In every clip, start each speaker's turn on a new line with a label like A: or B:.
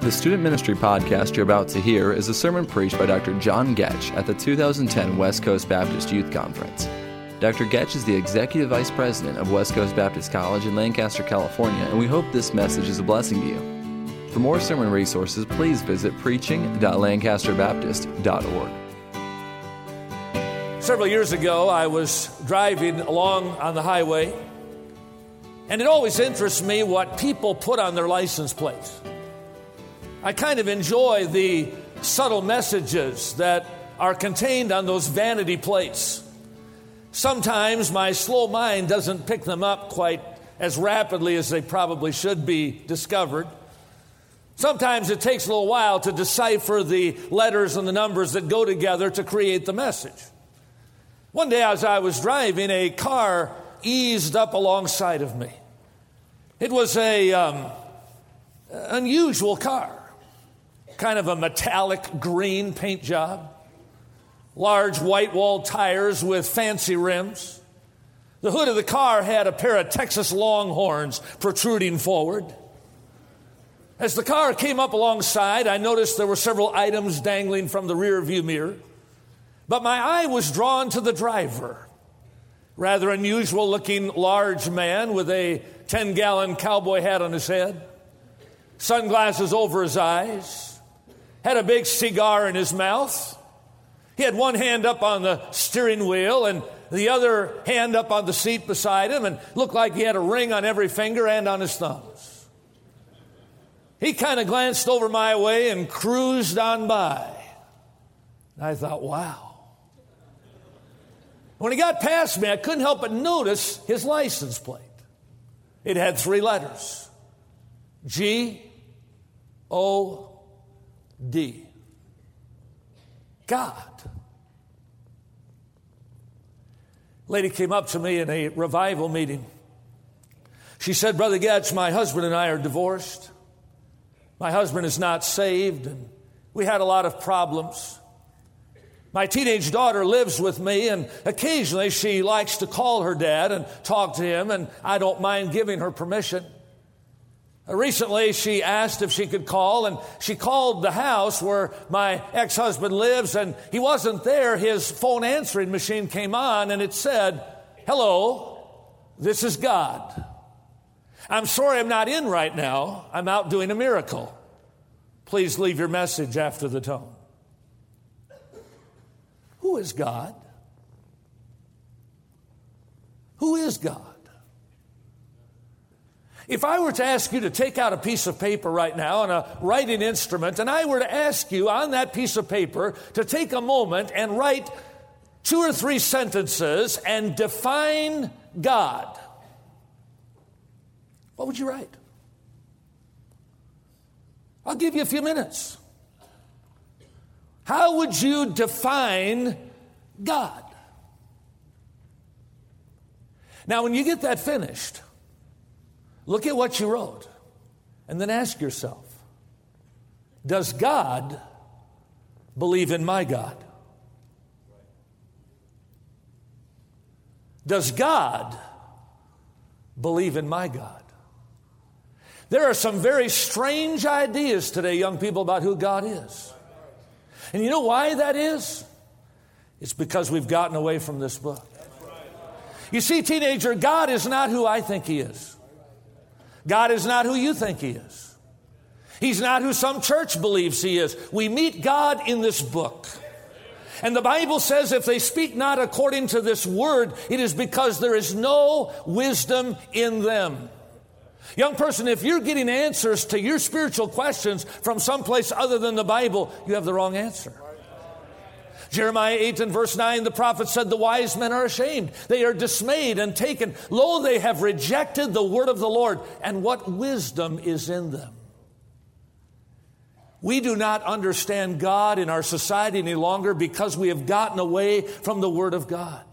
A: The student ministry podcast you're about to hear is a sermon preached by Dr. John Goetsch at the 2010 West Coast Baptist Youth Conference. Dr. Goetsch is the Executive Vice President of West Coast Baptist College in Lancaster, California, and we hope this message is a blessing to you. For more sermon resources, please visit preaching.lancasterbaptist.org.
B: Several years ago, I was driving along on the highway, and it always interests me what people put on their license plates. I kind of enjoy the subtle messages that are contained on those vanity plates. Sometimes my slow mind doesn't pick them up quite as rapidly as they probably should be discovered. Sometimes it takes a little while to decipher the letters and the numbers that go together to create the message. One day, as I was driving, a car eased up alongside of me. It was a um, unusual car kind of a metallic green paint job, large white wall tires with fancy rims. The hood of the car had a pair of Texas Longhorns protruding forward. As the car came up alongside, I noticed there were several items dangling from the rear view mirror. But my eye was drawn to the driver. Rather unusual looking large man with a 10 gallon cowboy hat on his head, sunglasses over his eyes, had a big cigar in his mouth. He had one hand up on the steering wheel and the other hand up on the seat beside him and looked like he had a ring on every finger and on his thumbs. He kind of glanced over my way and cruised on by. I thought, wow. When he got past me, I couldn't help but notice his license plate. It had three letters G O D. God. Lady came up to me in a revival meeting. She said, Brother Goetsch, my husband and I are divorced. My husband is not saved, and we had a lot of problems. My teenage daughter lives with me, and occasionally she likes to call her dad and talk to him, and I don't mind giving her permission. Recently, she asked if she could call, and she called the house where my ex husband lives, and he wasn't there. His phone answering machine came on, and it said, Hello, this is God. I'm sorry I'm not in right now. I'm out doing a miracle. Please leave your message after the tone. Who is God? Who is God? If I were to ask you to take out a piece of paper right now and a writing instrument, and I were to ask you on that piece of paper to take a moment and write two or three sentences and define God, what would you write? I'll give you a few minutes. How would you define God? Now, when you get that finished, Look at what you wrote and then ask yourself Does God believe in my God? Does God believe in my God? There are some very strange ideas today, young people, about who God is. And you know why that is? It's because we've gotten away from this book. You see, teenager, God is not who I think He is. God is not who you think He is. He's not who some church believes He is. We meet God in this book. And the Bible says if they speak not according to this word, it is because there is no wisdom in them. Young person, if you're getting answers to your spiritual questions from someplace other than the Bible, you have the wrong answer. Jeremiah 8 and verse 9, the prophet said, The wise men are ashamed. They are dismayed and taken. Lo, they have rejected the word of the Lord. And what wisdom is in them? We do not understand God in our society any longer because we have gotten away from the Word of God.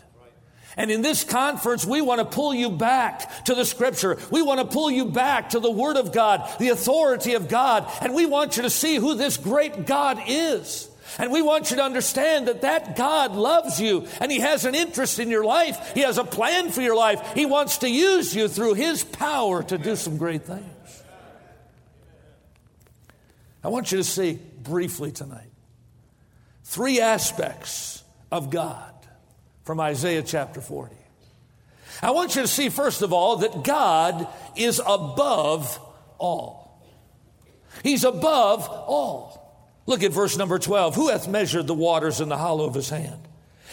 B: And in this conference, we want to pull you back to the Scripture. We want to pull you back to the Word of God, the authority of God. And we want you to see who this great God is. And we want you to understand that that God loves you and He has an interest in your life. He has a plan for your life. He wants to use you through His power to do some great things. I want you to see briefly tonight three aspects of God from Isaiah chapter 40. I want you to see, first of all, that God is above all. He's above all. Look at verse number 12. Who hath measured the waters in the hollow of his hand?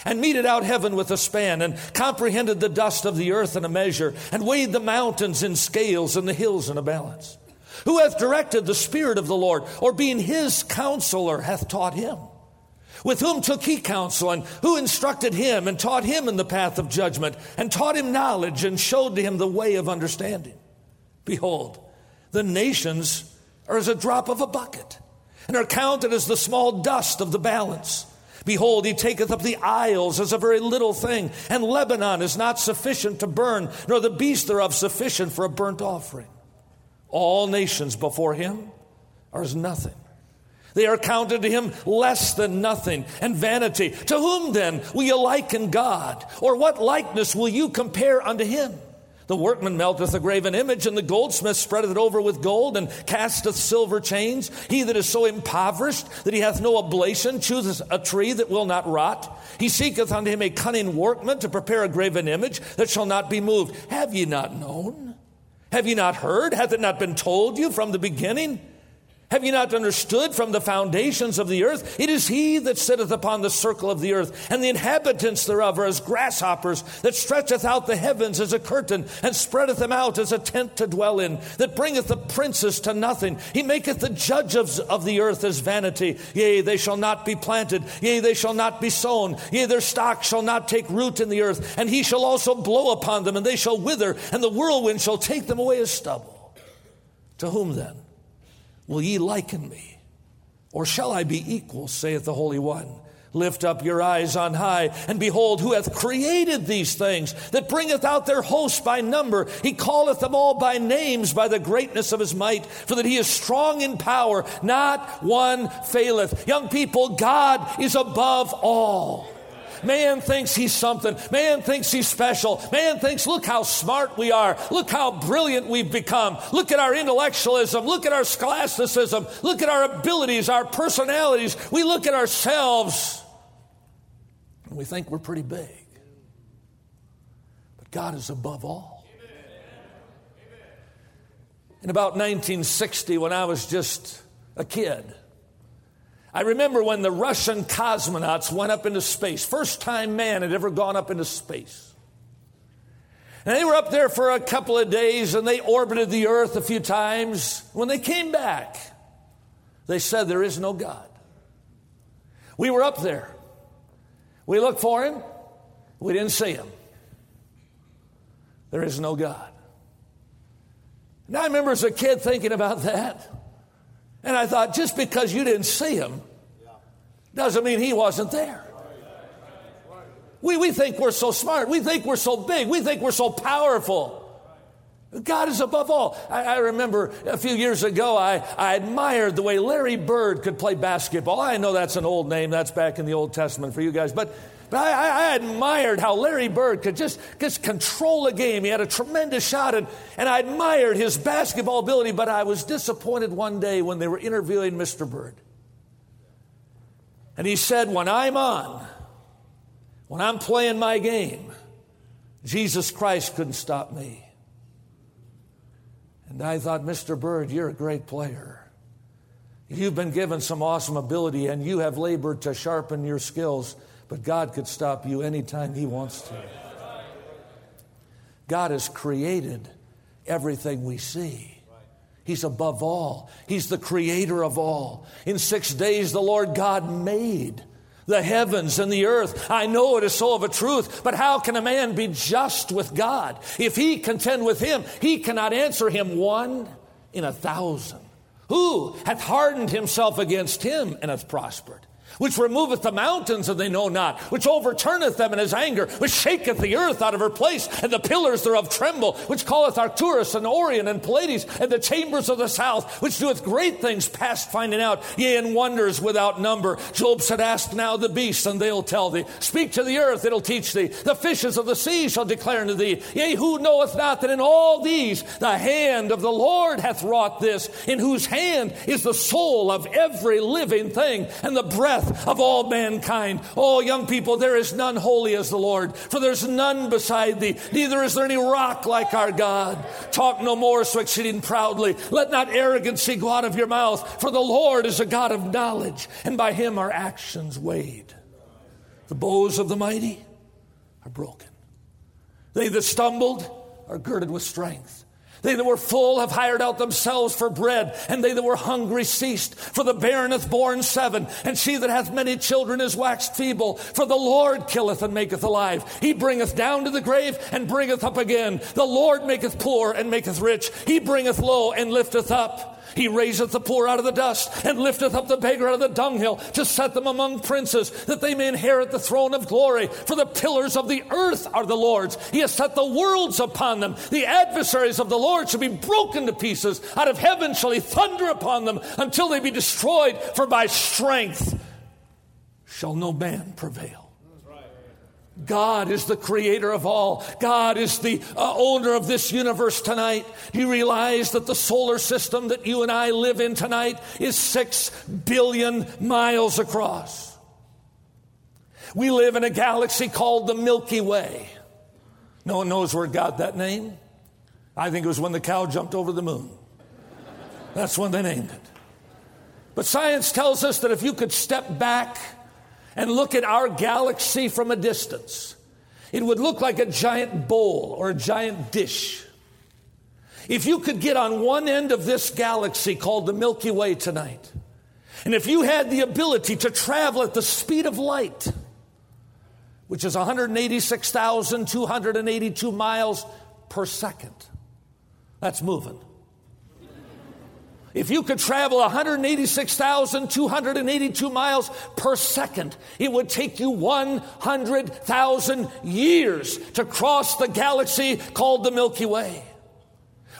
B: and meted out heaven with a span, and comprehended the dust of the earth in a measure, and weighed the mountains in scales and the hills in a balance. Who hath directed the Spirit of the Lord, or being his counselor, hath taught him? With whom took he counsel, and who instructed him, and taught him in the path of judgment, and taught him knowledge, and showed to him the way of understanding? Behold, the nations are as a drop of a bucket, and are counted as the small dust of the balance. Behold, he taketh up the isles as a very little thing, and Lebanon is not sufficient to burn, nor the beast thereof sufficient for a burnt offering. All nations before him are as nothing. They are counted to him less than nothing and vanity. To whom then will you liken God? Or what likeness will you compare unto him? The workman melteth a graven image, and the goldsmith spreadeth it over with gold, and casteth silver chains. He that is so impoverished that he hath no oblation chooseth a tree that will not rot. He seeketh unto him a cunning workman to prepare a graven image that shall not be moved. Have ye not known? Have ye not heard? Hath it not been told you from the beginning? Have you not understood from the foundations of the earth? It is he that sitteth upon the circle of the earth, and the inhabitants thereof are as grasshoppers, that stretcheth out the heavens as a curtain, and spreadeth them out as a tent to dwell in, that bringeth the princes to nothing. He maketh the judge of, of the earth as vanity. Yea, they shall not be planted. Yea, they shall not be sown. Yea, their stock shall not take root in the earth. And he shall also blow upon them, and they shall wither, and the whirlwind shall take them away as stubble. To whom then? Will ye liken me? Or shall I be equal, saith the Holy One? Lift up your eyes on high, and behold, who hath created these things, that bringeth out their hosts by number. He calleth them all by names by the greatness of his might, for that he is strong in power, not one faileth. Young people, God is above all. Man thinks he's something. Man thinks he's special. Man thinks, look how smart we are. Look how brilliant we've become. Look at our intellectualism. Look at our scholasticism. Look at our abilities, our personalities. We look at ourselves and we think we're pretty big. But God is above all. In about 1960, when I was just a kid, I remember when the Russian cosmonauts went up into space. First time man had ever gone up into space. And they were up there for a couple of days and they orbited the earth a few times. When they came back, they said, There is no God. We were up there. We looked for him. We didn't see him. There is no God. And I remember as a kid thinking about that. And I thought, just because you didn't see him doesn't mean he wasn't there. We, we think we're so smart. We think we're so big. We think we're so powerful. God is above all. I, I, remember a few years ago, I, I admired the way Larry Bird could play basketball. I know that's an old name, that's back in the Old Testament for you guys, but, but I, I admired how Larry Bird could just, just control a game. He had a tremendous shot, and, and I admired his basketball ability, but I was disappointed one day when they were interviewing Mr. Bird. And he said, When I'm on, when I'm playing my game, Jesus Christ couldn't stop me. And I thought, Mr. Bird, you're a great player. You've been given some awesome ability and you have labored to sharpen your skills, but God could stop you anytime He wants to. God has created everything we see. He's above all. He's the creator of all. In six days, the Lord God made the heavens and the earth. I know it is so of a truth, but how can a man be just with God? If he contend with him, he cannot answer him one in a thousand. Who hath hardened himself against him and hath prospered? Which removeth the mountains and they know not, which overturneth them in his anger, which shaketh the earth out of her place, and the pillars thereof tremble, which calleth Arcturus and Orion and Pleiades and the chambers of the south, which doeth great things past finding out, yea, and wonders without number. Job said, Ask now the beasts, and they'll tell thee. Speak to the earth, it'll teach thee. The fishes of the sea shall declare unto thee. Yea, who knoweth not that in all these the hand of the Lord hath wrought this, in whose hand is the soul of every living thing, and the breath of all mankind. Oh, young people, there is none holy as the Lord, for there's none beside thee, neither is there any rock like our God. Talk no more so exceeding proudly. Let not arrogancy go out of your mouth, for the Lord is a God of knowledge, and by him are actions weighed. The bows of the mighty are broken. They that stumbled are girded with strength. They that were full have hired out themselves for bread, and they that were hungry ceased. For the barren hath borne seven, and she that hath many children is waxed feeble. For the Lord killeth and maketh alive. He bringeth down to the grave and bringeth up again. The Lord maketh poor and maketh rich. He bringeth low and lifteth up. He raiseth the poor out of the dust and lifteth up the beggar out of the dunghill to set them among princes that they may inherit the throne of glory. For the pillars of the earth are the Lord's. He has set the worlds upon them. The adversaries of the Lord shall be broken to pieces. Out of heaven shall he thunder upon them until they be destroyed. For by strength shall no man prevail. God is the creator of all. God is the uh, owner of this universe tonight. You realize that the solar system that you and I live in tonight is six billion miles across. We live in a galaxy called the Milky Way. No one knows where it got that name. I think it was when the cow jumped over the moon. That's when they named it. But science tells us that if you could step back and look at our galaxy from a distance, it would look like a giant bowl or a giant dish. If you could get on one end of this galaxy called the Milky Way tonight, and if you had the ability to travel at the speed of light, which is 186,282 miles per second, that's moving. If you could travel 186,282 miles per second, it would take you 100,000 years to cross the galaxy called the Milky Way.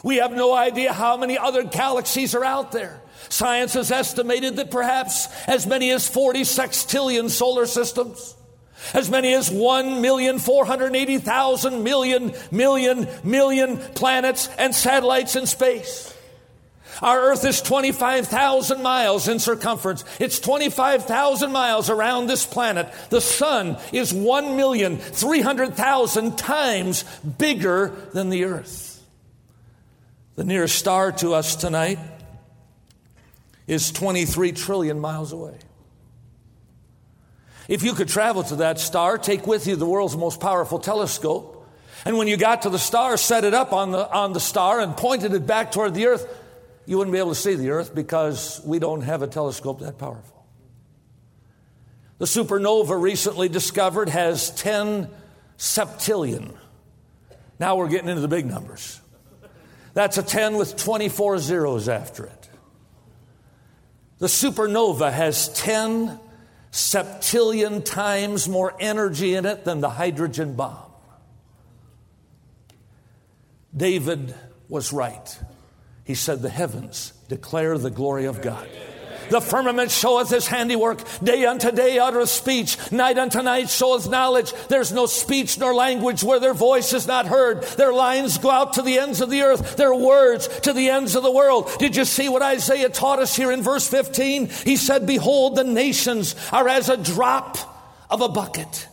B: We have no idea how many other galaxies are out there. Science has estimated that perhaps as many as 40 sextillion solar systems, as many as 1,480,000 million, million, million planets and satellites in space. Our earth is 25,000 miles in circumference. It's 25,000 miles around this planet. The sun is 1,300,000 times bigger than the earth. The nearest star to us tonight is 23 trillion miles away. If you could travel to that star, take with you the world's most powerful telescope, and when you got to the star, set it up on the, on the star and pointed it back toward the earth, you wouldn't be able to see the earth because we don't have a telescope that powerful. The supernova recently discovered has 10 septillion. Now we're getting into the big numbers. That's a 10 with 24 zeros after it. The supernova has 10 septillion times more energy in it than the hydrogen bomb. David was right. He said, The heavens declare the glory of God. The firmament showeth his handiwork. Day unto day uttereth speech. Night unto night showeth knowledge. There's no speech nor language where their voice is not heard. Their lines go out to the ends of the earth. Their words to the ends of the world. Did you see what Isaiah taught us here in verse 15? He said, Behold, the nations are as a drop of a bucket.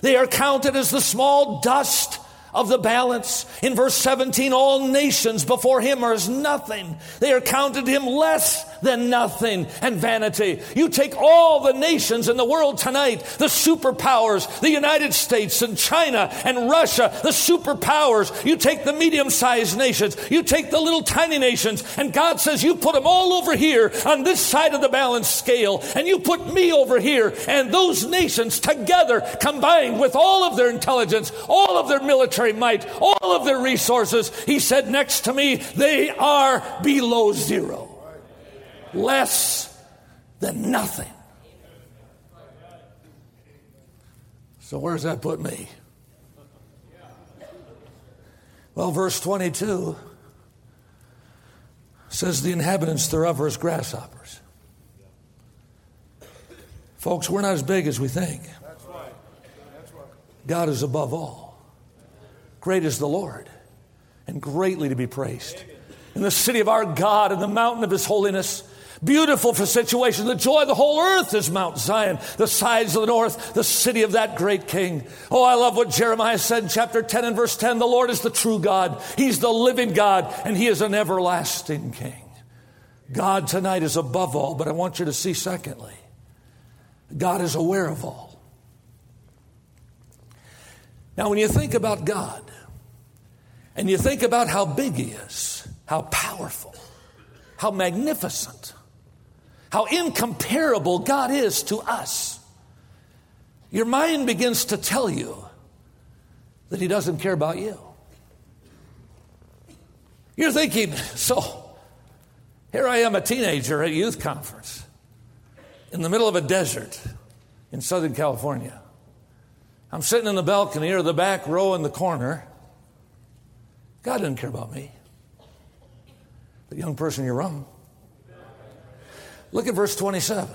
B: They are counted as the small dust of the balance. In verse 17, all nations before him are as nothing. They are counted him less than nothing and vanity. You take all the nations in the world tonight, the superpowers, the United States and China and Russia, the superpowers. You take the medium sized nations, you take the little tiny nations, and God says, You put them all over here on this side of the balance scale, and you put me over here, and those nations together combined with all of their intelligence, all of their military might, all of their resources, He said, Next to me, they are below zero less than nothing. So, where does that put me? Well, verse 22 says, The inhabitants thereof are as grasshoppers. Folks, we're not as big as we think. God is above all. Great is the Lord, and greatly to be praised. In the city of our God, in the mountain of his holiness, Beautiful for situation. The joy of the whole earth is Mount Zion, the sides of the north, the city of that great king. Oh, I love what Jeremiah said in chapter 10 and verse 10. The Lord is the true God. He's the living God, and He is an everlasting king. God tonight is above all, but I want you to see, secondly, God is aware of all. Now, when you think about God, and you think about how big He is, how powerful, how magnificent, how incomparable God is to us, your mind begins to tell you that He doesn't care about you. You're thinking, so here I am, a teenager at a youth conference in the middle of a desert in Southern California. I'm sitting in the balcony or the back row in the corner. God doesn't care about me. The young person you're room, Look at verse 27.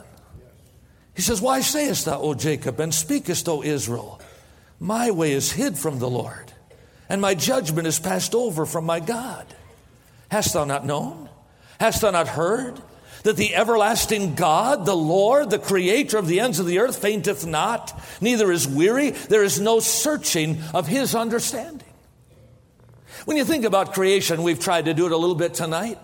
B: He says, Why sayest thou, O Jacob, and speakest, O Israel? My way is hid from the Lord, and my judgment is passed over from my God. Hast thou not known? Hast thou not heard? That the everlasting God, the Lord, the creator of the ends of the earth, fainteth not, neither is weary. There is no searching of his understanding. When you think about creation, we've tried to do it a little bit tonight.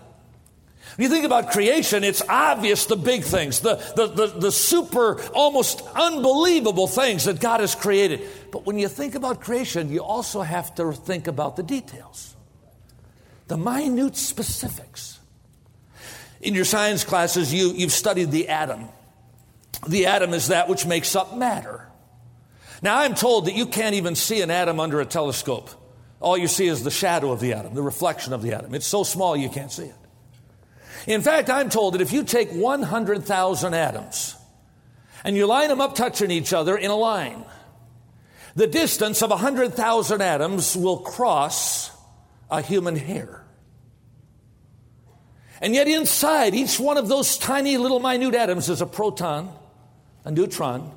B: When you think about creation, it's obvious the big things, the, the, the, the, super, almost unbelievable things that God has created. But when you think about creation, you also have to think about the details, the minute specifics. In your science classes, you, you've studied the atom. The atom is that which makes up matter. Now, I'm told that you can't even see an atom under a telescope. All you see is the shadow of the atom, the reflection of the atom. It's so small you can't see it. In fact, I'm told that if you take 100,000 atoms and you line them up touching each other in a line, the distance of 100,000 atoms will cross a human hair. And yet, inside each one of those tiny little minute atoms is a proton, a neutron,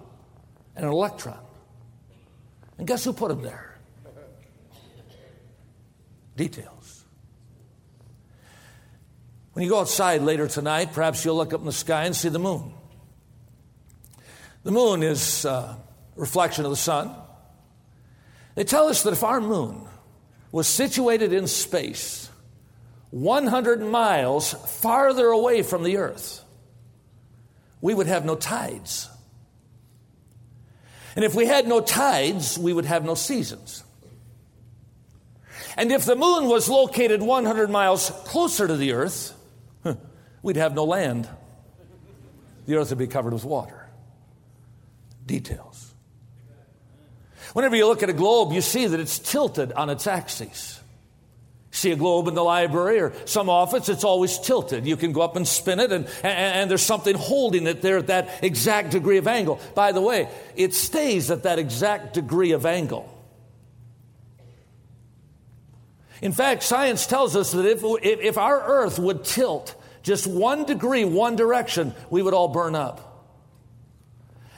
B: and an electron. And guess who put them there? Detail. When you go outside later tonight, perhaps you'll look up in the sky and see the moon. The moon is uh, a reflection of the sun. They tell us that if our moon was situated in space 100 miles farther away from the earth, we would have no tides. And if we had no tides, we would have no seasons. And if the moon was located 100 miles closer to the earth, we'd have no land. The earth would be covered with water. Details. Whenever you look at a globe, you see that it's tilted on its axis. See a globe in the library or some office, it's always tilted. You can go up and spin it, and, and, and, there's something holding it there at that exact degree of angle. By the way, it stays at that exact degree of angle. In fact, science tells us that if, if our earth would tilt just one degree, one direction, we would all burn up.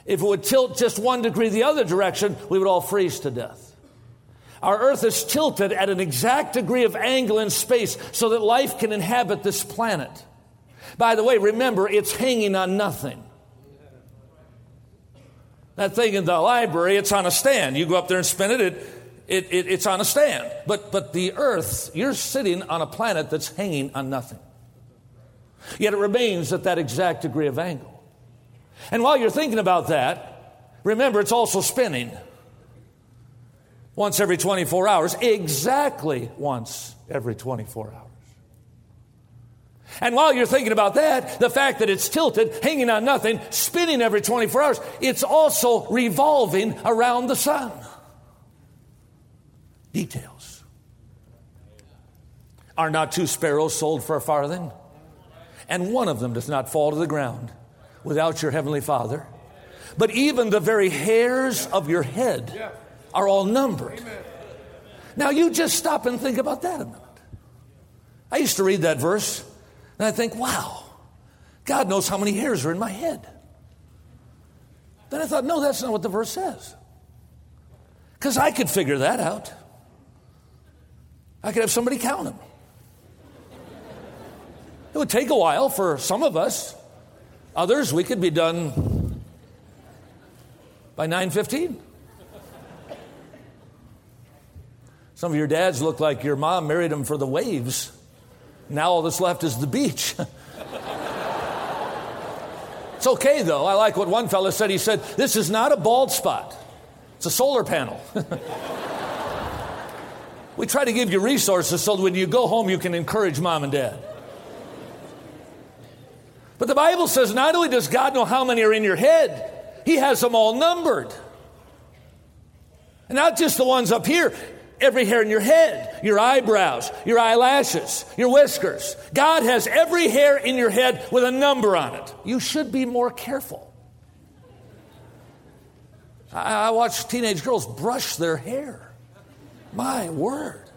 B: If it would tilt just one degree the other direction, we would all freeze to death. Our earth is tilted at an exact degree of angle in space so that life can inhabit this planet. By the way, remember, it's hanging on nothing. That thing in the library, it's on a stand. You go up there and spin it, it, it, it it's on a stand. But, but the earth, you're sitting on a planet that's hanging on nothing. Yet it remains at that exact degree of angle. And while you're thinking about that, remember it's also spinning once every 24 hours, exactly once every 24 hours. And while you're thinking about that, the fact that it's tilted, hanging on nothing, spinning every 24 hours, it's also revolving around the sun. Details. Are not two sparrows sold for a farthing? And one of them does not fall to the ground without your heavenly Father. but even the very hairs of your head are all numbered. Now, you just stop and think about that a minute. I used to read that verse, and I think, wow, God knows how many hairs are in my head. Then I thought, no, that's not what the verse says. Because I could figure that out. I could have somebody count them. It would take a while for some of us. Others, we could be done by 9:15. Some of your dads look like your mom married them for the waves. Now all that's left is the beach. it's okay though. I like what one fellow said. He said, "This is not a bald spot. It's a solar panel." we try to give you resources so that when you go home you can encourage mom and dad. But the Bible says not only does God know how many are in your head, He has them all numbered. And not just the ones up here, every hair in your head, your eyebrows, your eyelashes, your whiskers. God has every hair in your head with a number on it. You should be more careful. I, I watch teenage girls brush their hair. My word.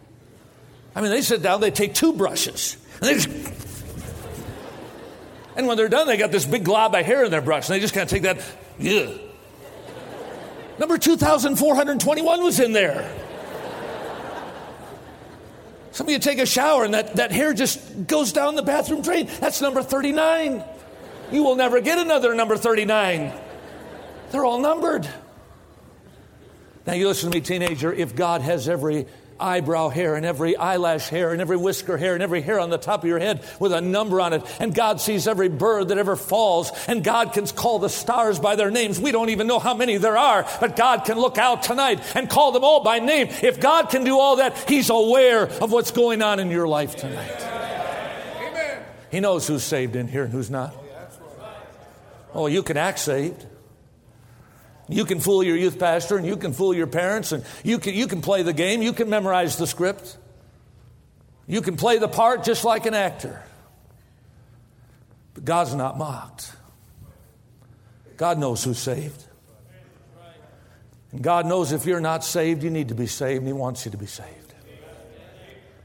B: I mean, they sit down, they take two brushes, and they just and when they're done, they got this big glob of hair in their brush, and they just kind of take that, yeah. Number 2,421 was in there. Some of you take a shower and that, that hair just goes down the bathroom drain. That's number 39. You will never get another number 39. They're all numbered. Now, you listen to me, teenager. If God has every eyebrow hair and every eyelash hair and every whisker hair and every hair on the top of your head with a number on it. And God sees every bird that ever falls. And God can call the stars by their names. We don't even know how many there are, but God can look out tonight and call them all by name. If God can do all that, He's aware of what's going on in your life tonight. Amen. He knows who's saved in here and who's not. Oh, you can act saved. You can fool your youth pastor and you can fool your parents and you can, you can play the game. You can memorize the script. You can play the part just like an actor. But God's not mocked. God knows who's saved. And God knows if you're not saved, you need to be saved, and He wants you to be saved.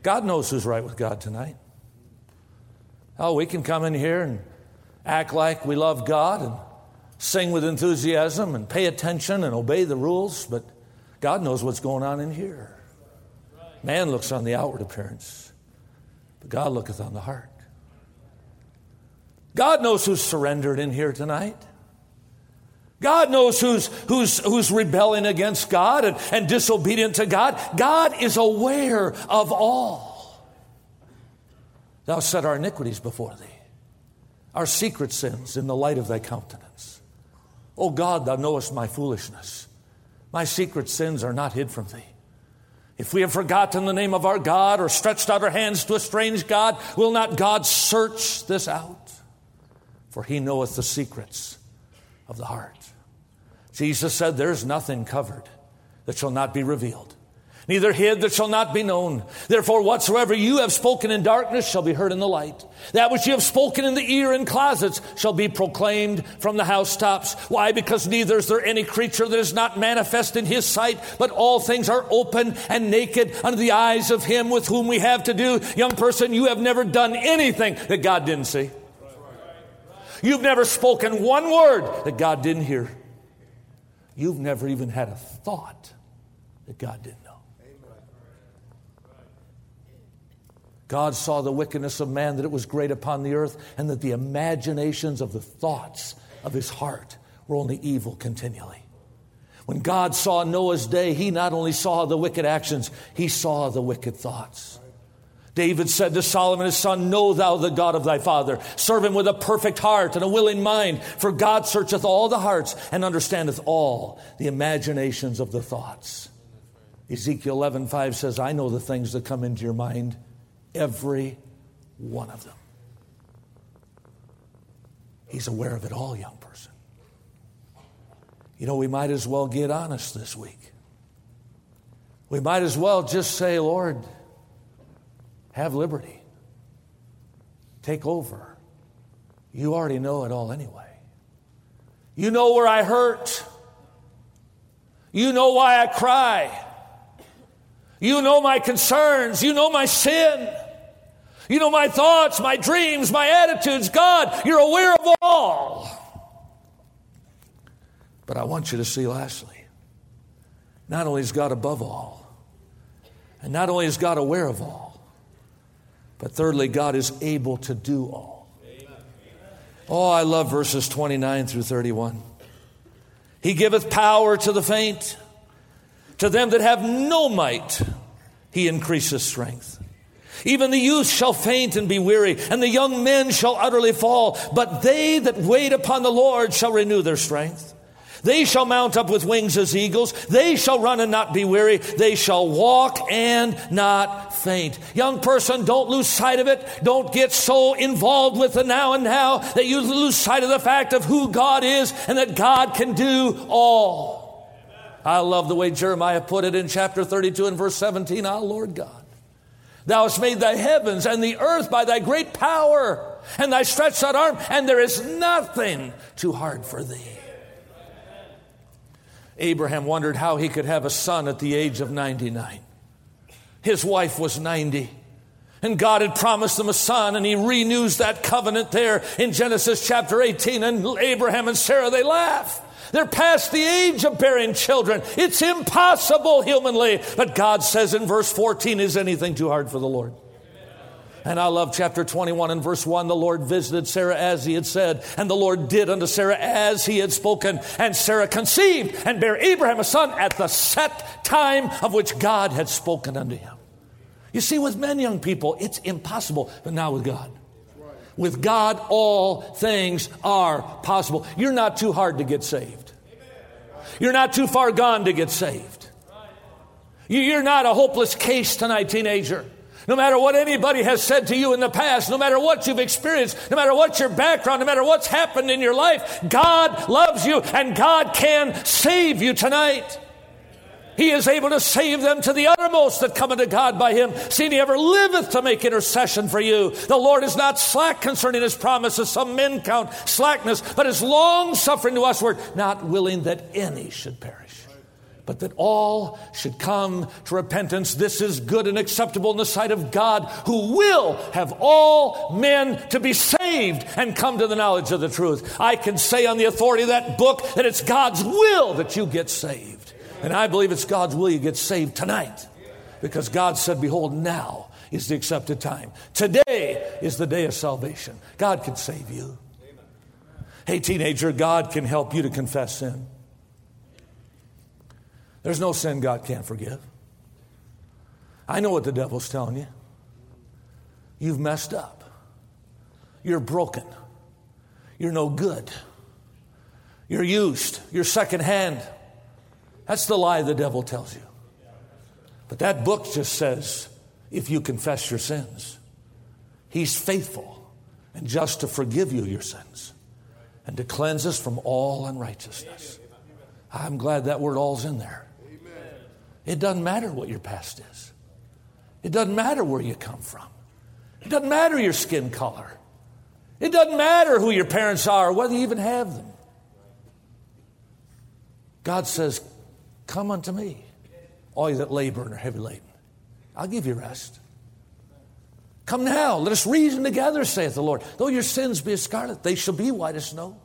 B: God knows who's right with God tonight. Oh, we can come in here and act like we love God and sing with enthusiasm and pay attention and obey the rules, but God knows what's going on in here. Man looks on the outward appearance, but God looketh on the heart. God knows who's surrendered in here tonight. God knows who's, who's, who's rebelling against God and, and disobedient to God. God is aware of all. Thou set our iniquities before thee, our secret sins in the light of thy countenance. O God, thou knowest my foolishness. My secret sins are not hid from thee. If we have forgotten the name of our God or stretched out our hands to a strange God, will not God search this out? For he knoweth the secrets of the heart. Jesus said, There's nothing covered that shall not be revealed neither hid that shall not be known. Therefore, whatsoever you have spoken in darkness shall be heard in the light. That which you have spoken in the ear in closets shall be proclaimed from the housetops. Why? Because neither is there any creature that is not manifest in his sight, but all things are open and naked under the eyes of him with whom we have to do. Young person, you have never done anything that God didn't see. You've never spoken one word that God didn't hear. You've never even had a thought that God didn't know. God saw the wickedness of man, that it was great upon the earth, and that the imaginations of the thoughts of his heart were only evil continually. When God saw Noah's day, he not only saw the wicked actions, he saw the wicked thoughts. David said to Solomon his son, Know thou the God of thy father. Serve him with a perfect heart and a willing mind, for God searcheth all the hearts and understandeth all the imaginations of the thoughts. Ezekiel 11, 5 says, I know the things that come into your mind Every one of them. He's aware of it all, young person. You know, we might as well get honest this week. We might as well just say, Lord, have liberty. Take over. You already know it all anyway. You know where I hurt. You know why I cry. You know my concerns. You know my sin. You know my thoughts, my dreams, my attitudes. God, you're aware of all. But I want you to see, lastly, not only is God above all, and not only is God aware of all, but thirdly, God is able to do all. Oh, I love verses 29 through 31. He giveth power to the faint. To them that have no might, he increases strength. Even the youth shall faint and be weary, and the young men shall utterly fall. But they that wait upon the Lord shall renew their strength. They shall mount up with wings as eagles. They shall run and not be weary. They shall walk and not faint. Young person, don't lose sight of it. Don't get so involved with the now and now that you lose sight of the fact of who God is and that God can do all. I love the way Jeremiah put it in chapter 32 and verse 17. Ah, Lord God, thou hast made thy heavens and the earth by thy great power and thy stretched out arm, and there is nothing too hard for thee. Abraham wondered how he could have a son at the age of 99. His wife was 90. And God had promised them a son, and he renews that covenant there in Genesis chapter 18. And Abraham and Sarah, they laugh. They're past the age of bearing children. It's impossible humanly. But God says in verse 14, Is anything too hard for the Lord? And I love chapter 21 and verse 1. The Lord visited Sarah as he had said, and the Lord did unto Sarah as he had spoken. And Sarah conceived and bare Abraham a son at the set time of which God had spoken unto him. You see, with men, young people, it's impossible, but not with God. With God, all things are possible. You're not too hard to get saved. You're not too far gone to get saved. You're not a hopeless case tonight, teenager. No matter what anybody has said to you in the past, no matter what you've experienced, no matter what your background, no matter what's happened in your life, God loves you and God can save you tonight. He is able to save them to the uttermost that come unto God by him, seeing he ever liveth to make intercession for you. The Lord is not slack concerning his promises, some men count slackness, but is long suffering to usward, not willing that any should perish but that all should come to repentance. This is good and acceptable in the sight of God, who will have all men to be saved and come to the knowledge of the truth. I can say on the authority of that book that it's God's will that you get saved. And I believe it's God's will you get saved tonight because God said, Behold, now is the accepted time. Today is the day of salvation. God can save you. Hey, teenager, God can help you to confess sin. There's no sin God can't forgive. I know what the devil's telling you. You've messed up. You're broken. You're no good. You're used. You're secondhand. That's the lie the devil tells you. But that book just says if you confess your sins, he's faithful and just to forgive you your sins and to cleanse us from all unrighteousness. I'm glad that word all's in there. It doesn't matter what your past is. It doesn't matter where you come from. It doesn't matter your skin color. It doesn't matter who your parents are or whether you even have them. God says, Come unto me, all you that labor and are heavy laden. I'll give you rest. Come now, let us reason together, saith the Lord. Though your sins be as scarlet, they shall be white as snow.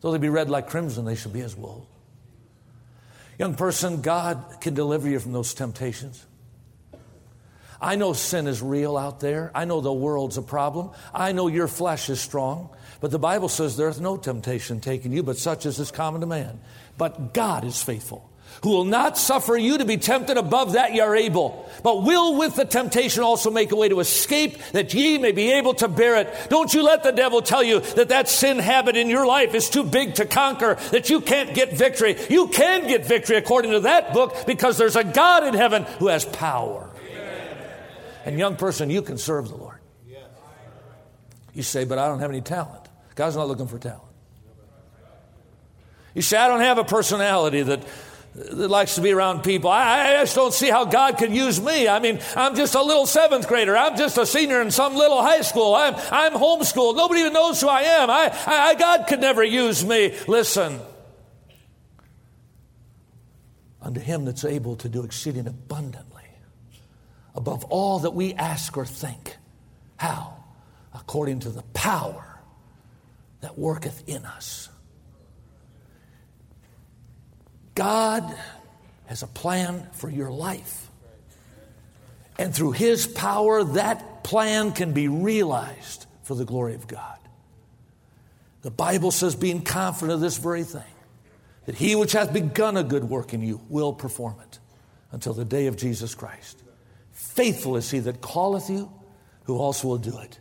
B: Though they be red like crimson, they shall be as wool. Young person, God can deliver you from those temptations. I know sin is real out there. I know the world's a problem. I know your flesh is strong. But the Bible says there's no temptation taken you, but such as is common to man. But God is faithful who will not suffer you to be tempted above that ye are able, but will with the temptation also make a way to escape that ye may be able to bear it. Don't you let the devil tell you that that sin habit in your life is too big to conquer, that you can't get victory. You can get victory according to that book because there's a God in heaven who has power. And young person, you can serve the Lord. You say, but I don't have any talent. God's not looking for talent. You say, I don't have a personality that that likes to be around people. I, I, just don't see how God can use me. I mean, I'm just a little seventh grader. I'm just a senior in some little high school. I'm, I'm homeschooled. Nobody even knows who I am. I, I, God could never use me. Listen. Unto him that's able to do exceeding abundantly above all that we ask or think. How? According to the power that worketh in us. God has a plan for your life. And through His power, that plan can be realized for the glory of God. The Bible says, being confident of this very thing, that He which hath begun a good work in you will perform it until the day of Jesus Christ. Faithful is He that calleth you, who also will do it.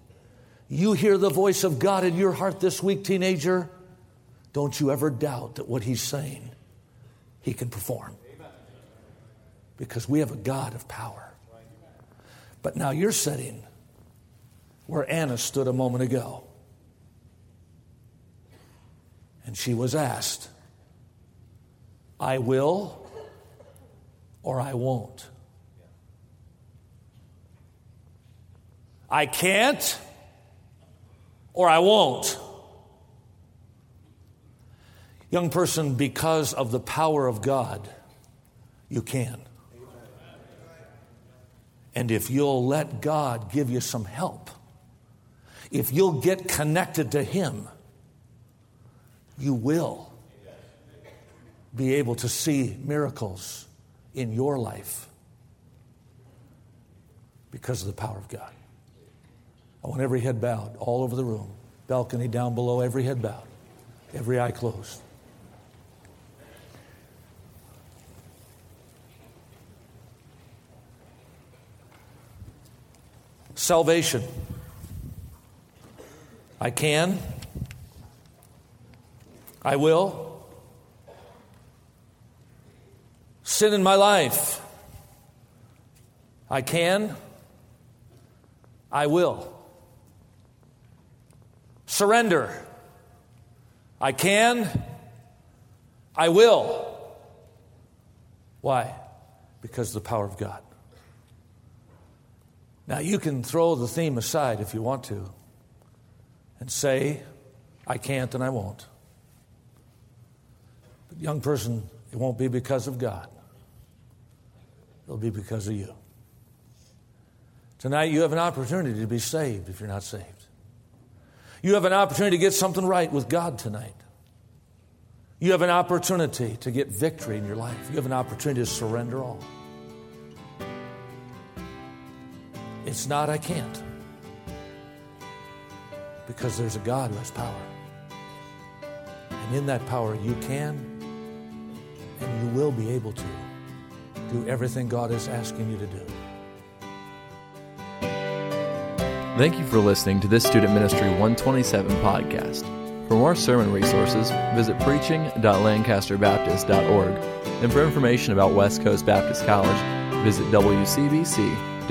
B: You hear the voice of God in your heart this week, teenager. Don't you ever doubt that what He's saying he can perform. Because we have a God of power. But now you're sitting where Anna stood a moment ago. And she was asked, I will or I won't. I can't or I won't. Young person, because of the power of God, you can. And if you'll let God give you some help, if you'll get connected to Him, you will be able to see miracles in your life because of the power of God. I want every head bowed all over the room, balcony down below, every head bowed, every eye closed. Salvation. I can. I will. Sin in my life. I can. I will. Surrender. I can. I will. Why? Because of the power of God. Now, you can throw the theme aside if you want to and say, I can't and I won't. But, young person, it won't be because of God, it'll be because of you. Tonight, you have an opportunity to be saved if you're not saved. You have an opportunity to get something right with God tonight. You have an opportunity to get victory in your life. You have an opportunity to surrender all. It's not, I can't. Because there's a God who has power. And in that power, you can and you will be able to do everything God is asking you to do.
A: Thank you for listening to this Student Ministry 127 podcast. For more sermon resources, visit preaching.lancasterbaptist.org. And for information about West Coast Baptist College, visit wcbc.edu.